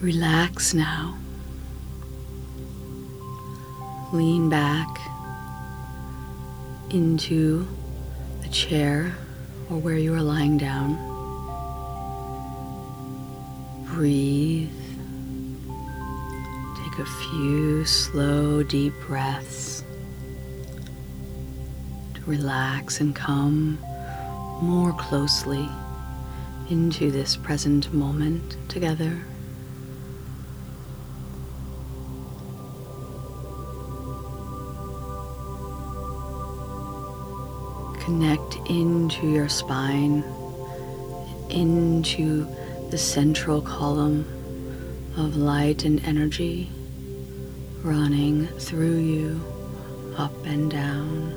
Relax now. Lean back into the chair or where you are lying down. Breathe. Take a few slow, deep breaths to relax and come more closely into this present moment together. Connect into your spine, into the central column of light and energy running through you, up and down,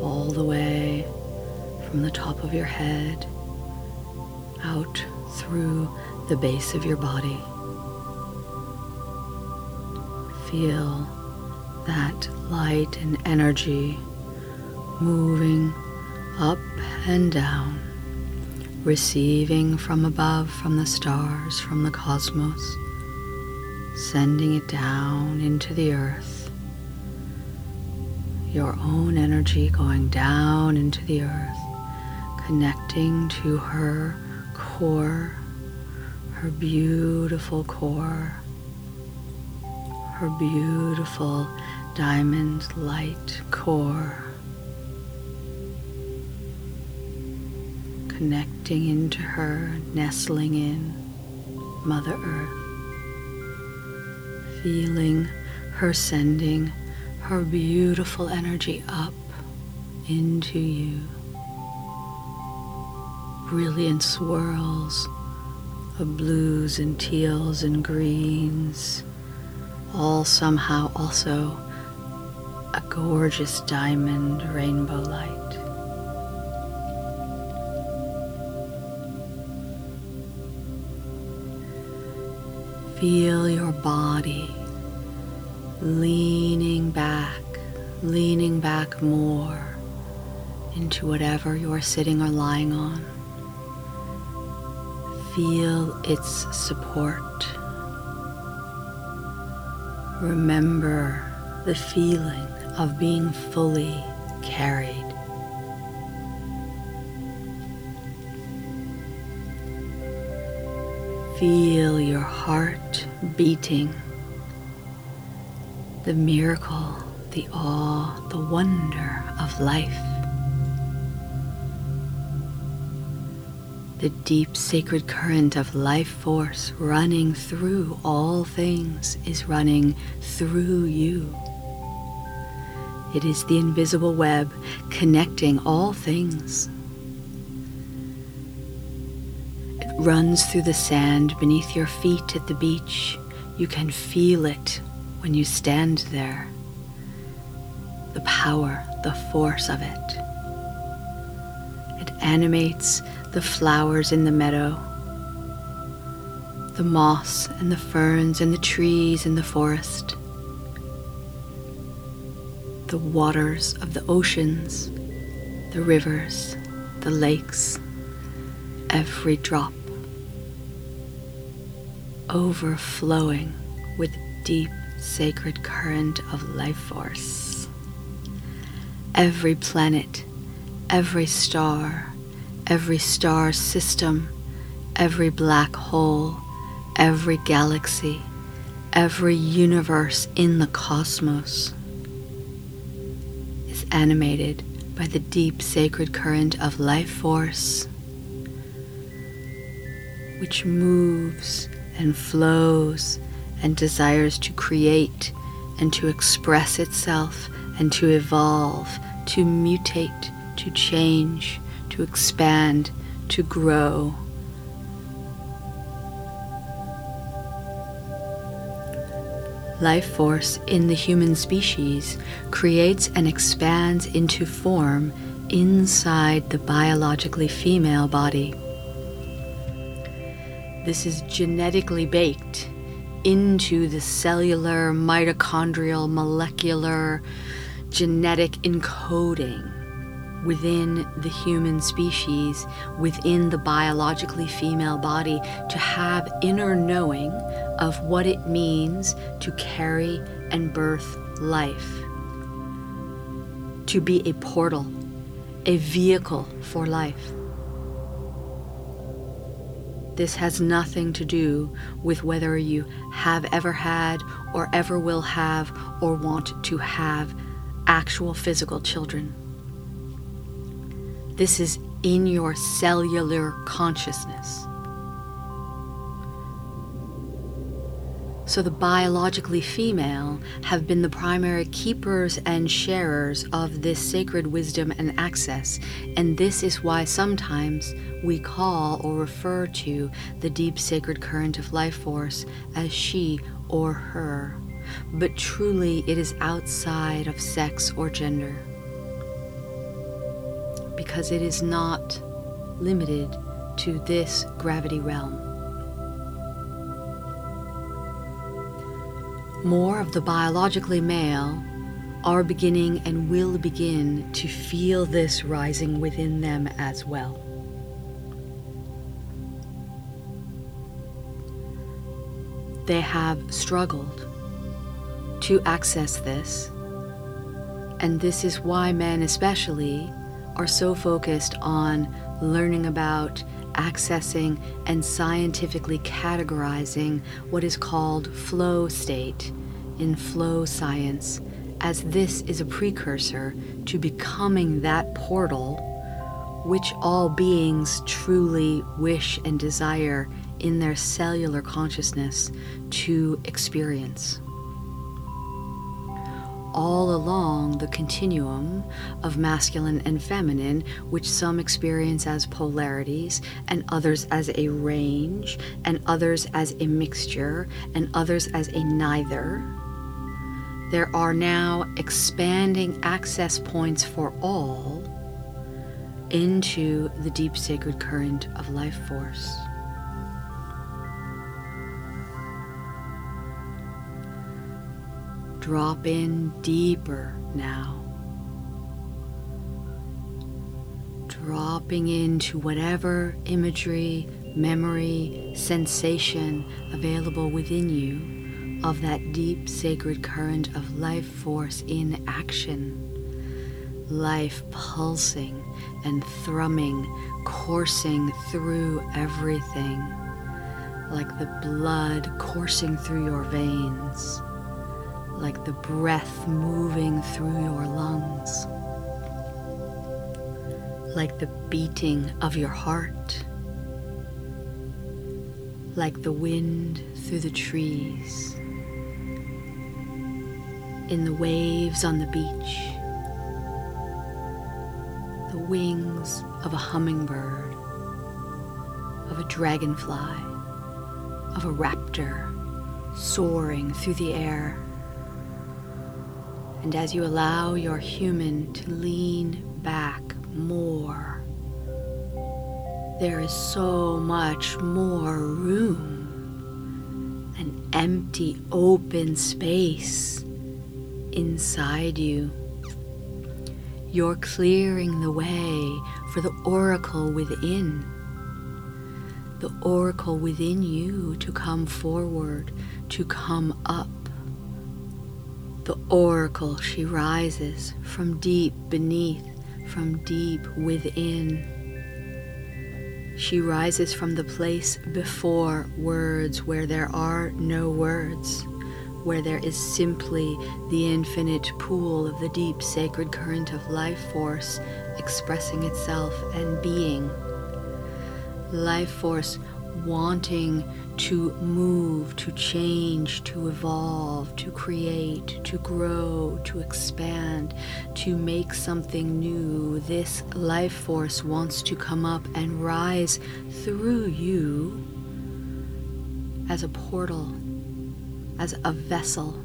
all the way from the top of your head out through the base of your body. Feel that light and energy moving up and down, receiving from above, from the stars, from the cosmos, sending it down into the earth. Your own energy going down into the earth, connecting to her core, her beautiful core, her beautiful diamond light core. Connecting into her, nestling in Mother Earth. Feeling her sending her beautiful energy up into you brilliant swirls of blues and teals and greens, all somehow also a gorgeous diamond rainbow light. Feel your body leaning back, leaning back more into whatever you're sitting or lying on. Feel its support. Remember the feeling of being fully carried. Feel your heart beating. The miracle, the awe, the wonder of life. The deep sacred current of life force running through all things is running through you. It is the invisible web connecting all things. Runs through the sand beneath your feet at the beach. You can feel it when you stand there. The power, the force of it. It animates the flowers in the meadow, the moss and the ferns and the trees in the forest, the waters of the oceans, the rivers, the lakes, every drop overflowing with deep sacred current of life force. Every planet, every star, every star system, every black hole, every galaxy, every universe in the cosmos is animated by the deep sacred current of life force, which moves and flows and desires to create and to express itself and to evolve, to mutate, to change, to expand, to grow. Life force in the human species creates and expands into form inside the biologically female body. This is genetically baked into the cellular, mitochondrial, molecular, genetic encoding within the human species, within the biologically female body, to have inner knowing of what it means to carry and birth life, to be a portal, a vehicle for life. This has nothing to do with whether you have ever had or ever will have or want to have actual physical children. This is in your cellular consciousness. So the biologically female have been the primary keepers and sharers of this sacred wisdom and access, and this is why sometimes we call or refer to the deep sacred current of life force as she or her. But truly, it is outside of sex or gender. Because it is not limited to this gravity realm. More of the biologically male are beginning and will begin to feel this rising within them as well. They have struggled to access this, and this is why men, especially, are so focused on learning about accessing and scientifically categorizing what is called flow state in flow science, as this is a precursor to becoming that portal which all beings truly wish and desire in their cellular consciousness to experience all along the continuum of masculine and feminine, which some experience as polarities, and others as a range, and others as a mixture, and others as a neither. There are now expanding access points for all into the deep sacred current of life force. Drop in deeper now. Dropping into whatever imagery, memory, sensation available within you of that deep sacred current of life force in action. Life pulsing and thrumming, coursing through everything, like the blood coursing through your veins like the breath moving through your lungs, like the beating of your heart, like the wind through the trees, in the waves on the beach, the wings of a hummingbird, of a dragonfly, of a raptor soaring through the air. And as you allow your human to lean back more, there is so much more room, an empty, open space inside you. You're clearing the way for the oracle within. The oracle within you to come forward, to come up the oracle, she rises from deep beneath, from deep within. She rises from the place before words, where there are no words, where there is simply the infinite pool of the deep sacred current of life force expressing itself and being. Life force wanting to move, to change, to evolve, to create, to grow, to expand, to make something new. This life force wants to come up and rise through you as a portal, as a vessel.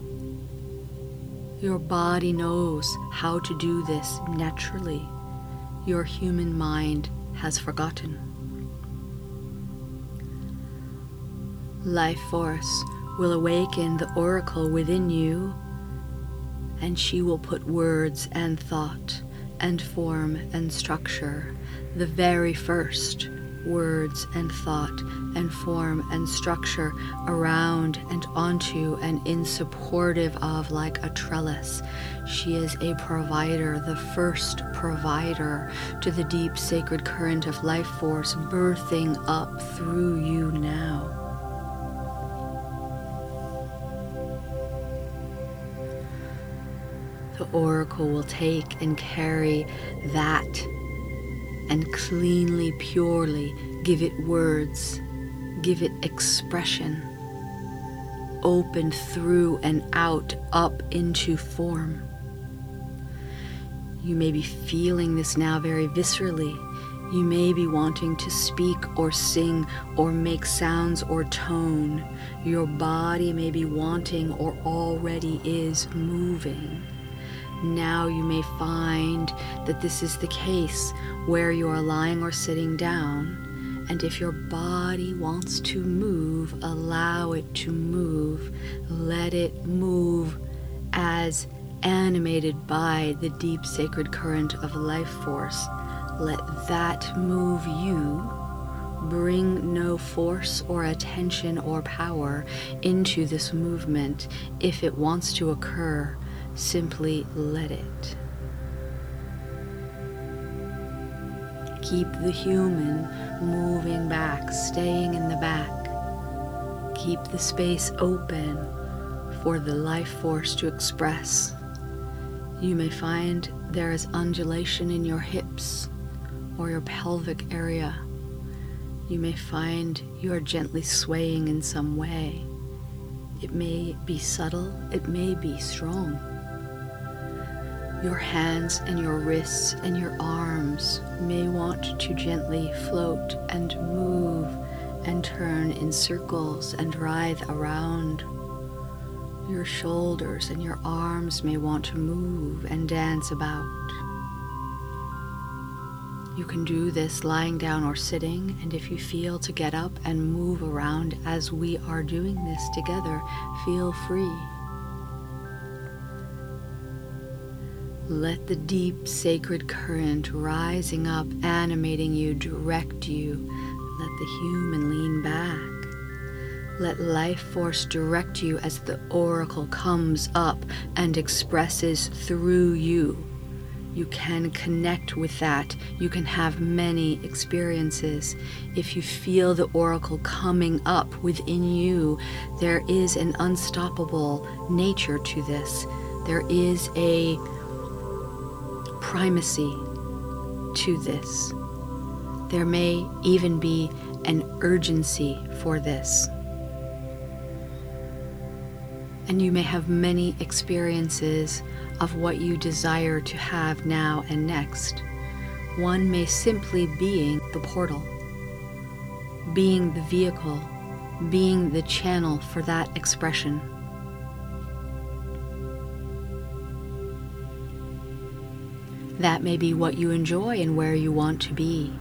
Your body knows how to do this naturally. Your human mind has forgotten. Life force will awaken the oracle within you, and she will put words and thought and form and structure, the very first words and thought and form and structure around and onto and in supportive of like a trellis. She is a provider, the first provider to the deep sacred current of life force birthing up through you now. The oracle will take and carry that and cleanly, purely give it words, give it expression, open through and out, up into form. You may be feeling this now very viscerally. You may be wanting to speak or sing or make sounds or tone. Your body may be wanting or already is moving. Now you may find that this is the case where you are lying or sitting down. And if your body wants to move, allow it to move. Let it move as animated by the deep sacred current of life force. Let that move you. Bring no force or attention or power into this movement if it wants to occur Simply let it. Keep the human moving back, staying in the back. Keep the space open for the life force to express. You may find there is undulation in your hips or your pelvic area. You may find you are gently swaying in some way. It may be subtle, it may be strong. Your hands and your wrists and your arms may want to gently float and move and turn in circles and writhe around. Your shoulders and your arms may want to move and dance about. You can do this lying down or sitting, and if you feel to get up and move around as we are doing this together, feel free. Let the deep sacred current rising up, animating you, direct you. Let the human lean back. Let life force direct you as the oracle comes up and expresses through you. You can connect with that. You can have many experiences. If you feel the oracle coming up within you, there is an unstoppable nature to this. There is a primacy to this. There may even be an urgency for this. And you may have many experiences of what you desire to have now and next. One may simply being the portal, being the vehicle, being the channel for that expression. That may be what you enjoy and where you want to be.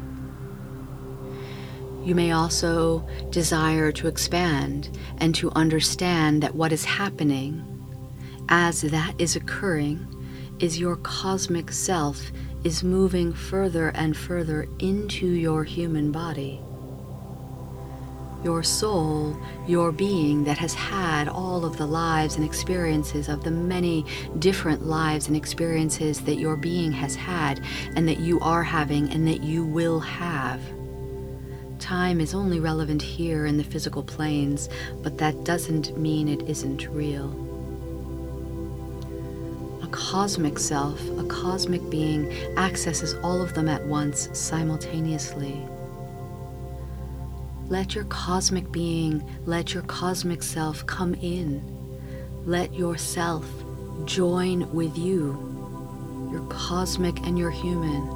You may also desire to expand and to understand that what is happening as that is occurring is your cosmic self is moving further and further into your human body your soul, your being that has had all of the lives and experiences of the many different lives and experiences that your being has had and that you are having and that you will have. Time is only relevant here in the physical planes, but that doesn't mean it isn't real. A cosmic self, a cosmic being, accesses all of them at once simultaneously. Let your cosmic being, let your cosmic self come in. Let yourself join with you, your cosmic and your human,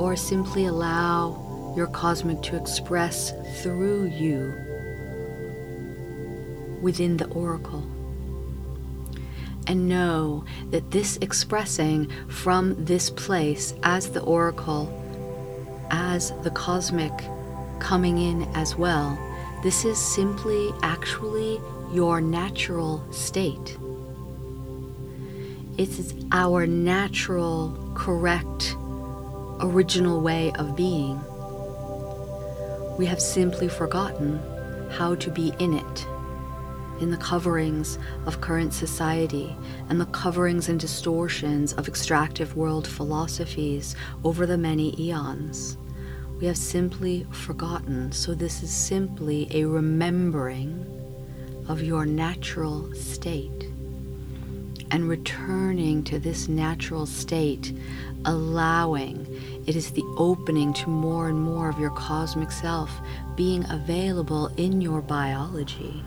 or simply allow your cosmic to express through you within the oracle. And know that this expressing from this place as the oracle, as the cosmic coming in as well. This is simply actually your natural state. It's our natural correct, original way of being. We have simply forgotten how to be in it, in the coverings of current society and the coverings and distortions of extractive world philosophies over the many eons. We have simply forgotten, so this is simply a remembering of your natural state and returning to this natural state, allowing it is the opening to more and more of your cosmic self being available in your biology.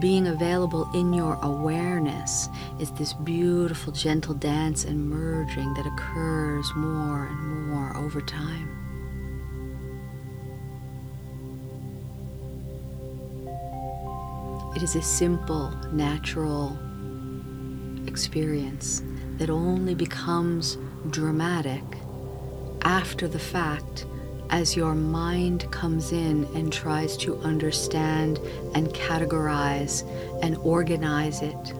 Being available in your awareness is this beautiful, gentle dance and merging that occurs more and more over time. It is a simple, natural experience that only becomes dramatic after the fact as your mind comes in and tries to understand and categorize and organize it.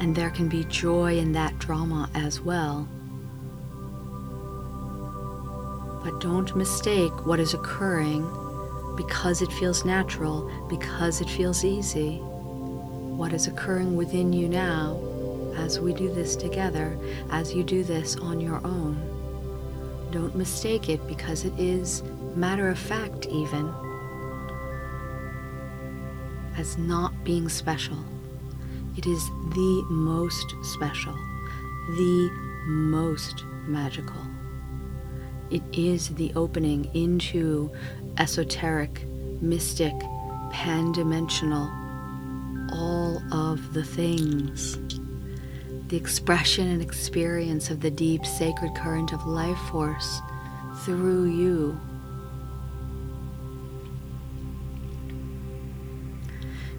And there can be joy in that drama as well. But don't mistake what is occurring because it feels natural, because it feels easy. What is occurring within you now as we do this together, as you do this on your own. Don't mistake it because it is matter of fact, even, as not being special. It is the most special, the most magical. It is the opening into esoteric, mystic, pan dimensional, all of the things the expression and experience of the deep sacred current of life force through you.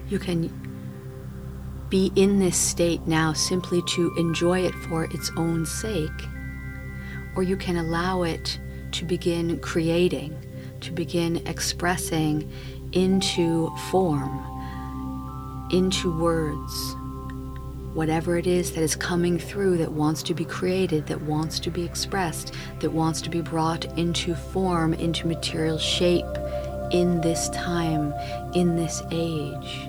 You can be in this state now simply to enjoy it for its own sake, or you can allow it to begin creating, to begin expressing into form, into words whatever it is that is coming through that wants to be created, that wants to be expressed, that wants to be brought into form, into material shape in this time, in this age.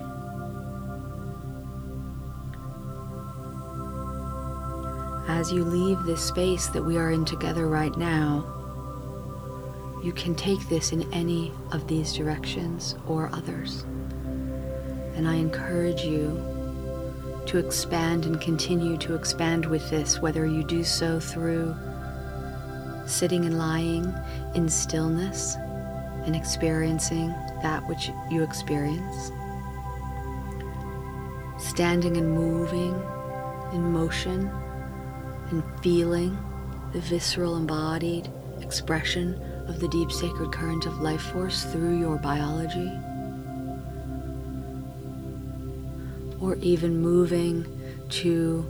As you leave this space that we are in together right now, you can take this in any of these directions or others. And I encourage you to expand and continue to expand with this, whether you do so through sitting and lying in stillness and experiencing that which you experience, standing and moving in motion and feeling the visceral embodied expression of the deep sacred current of life force through your biology. or even moving to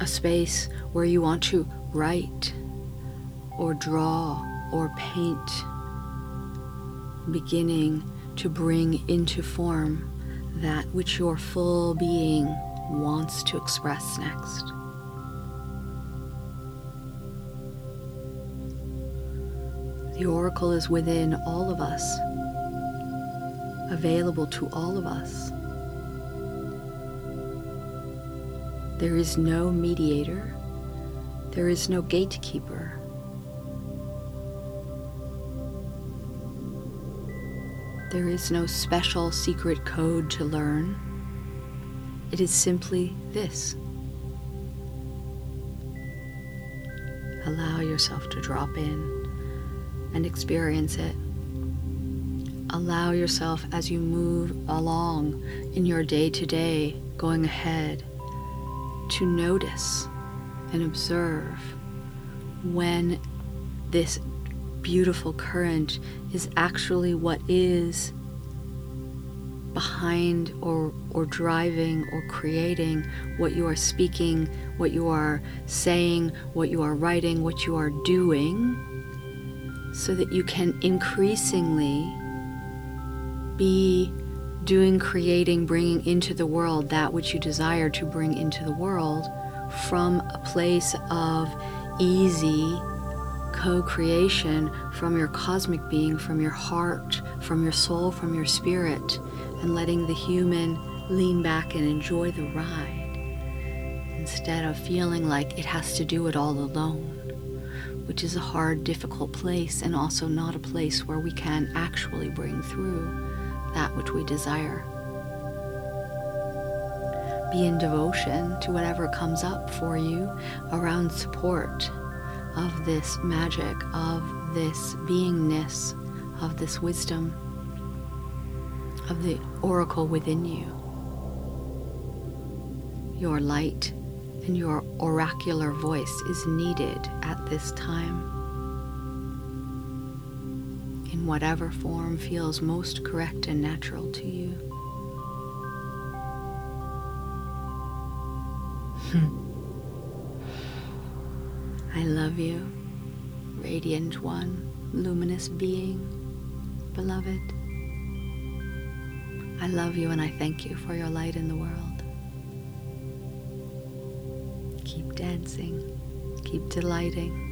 a space where you want to write or draw or paint, beginning to bring into form that which your full being wants to express next. The oracle is within all of us, available to all of us. There is no mediator. There is no gatekeeper. There is no special secret code to learn. It is simply this. Allow yourself to drop in and experience it. Allow yourself as you move along in your day to day, going ahead to notice and observe when this beautiful current is actually what is behind or or driving or creating what you are speaking, what you are saying, what you are writing, what you are doing so that you can increasingly be doing, creating, bringing into the world that which you desire to bring into the world from a place of easy co creation from your cosmic being, from your heart, from your soul, from your spirit, and letting the human lean back and enjoy the ride instead of feeling like it has to do it all alone, which is a hard, difficult place and also not a place where we can actually bring through that which we desire. Be in devotion to whatever comes up for you around support of this magic, of this beingness, of this wisdom, of the oracle within you. Your light and your oracular voice is needed at this time. In whatever form feels most correct and natural to you. Hmm. I love you, radiant one, luminous being, beloved. I love you and I thank you for your light in the world. Keep dancing, keep delighting.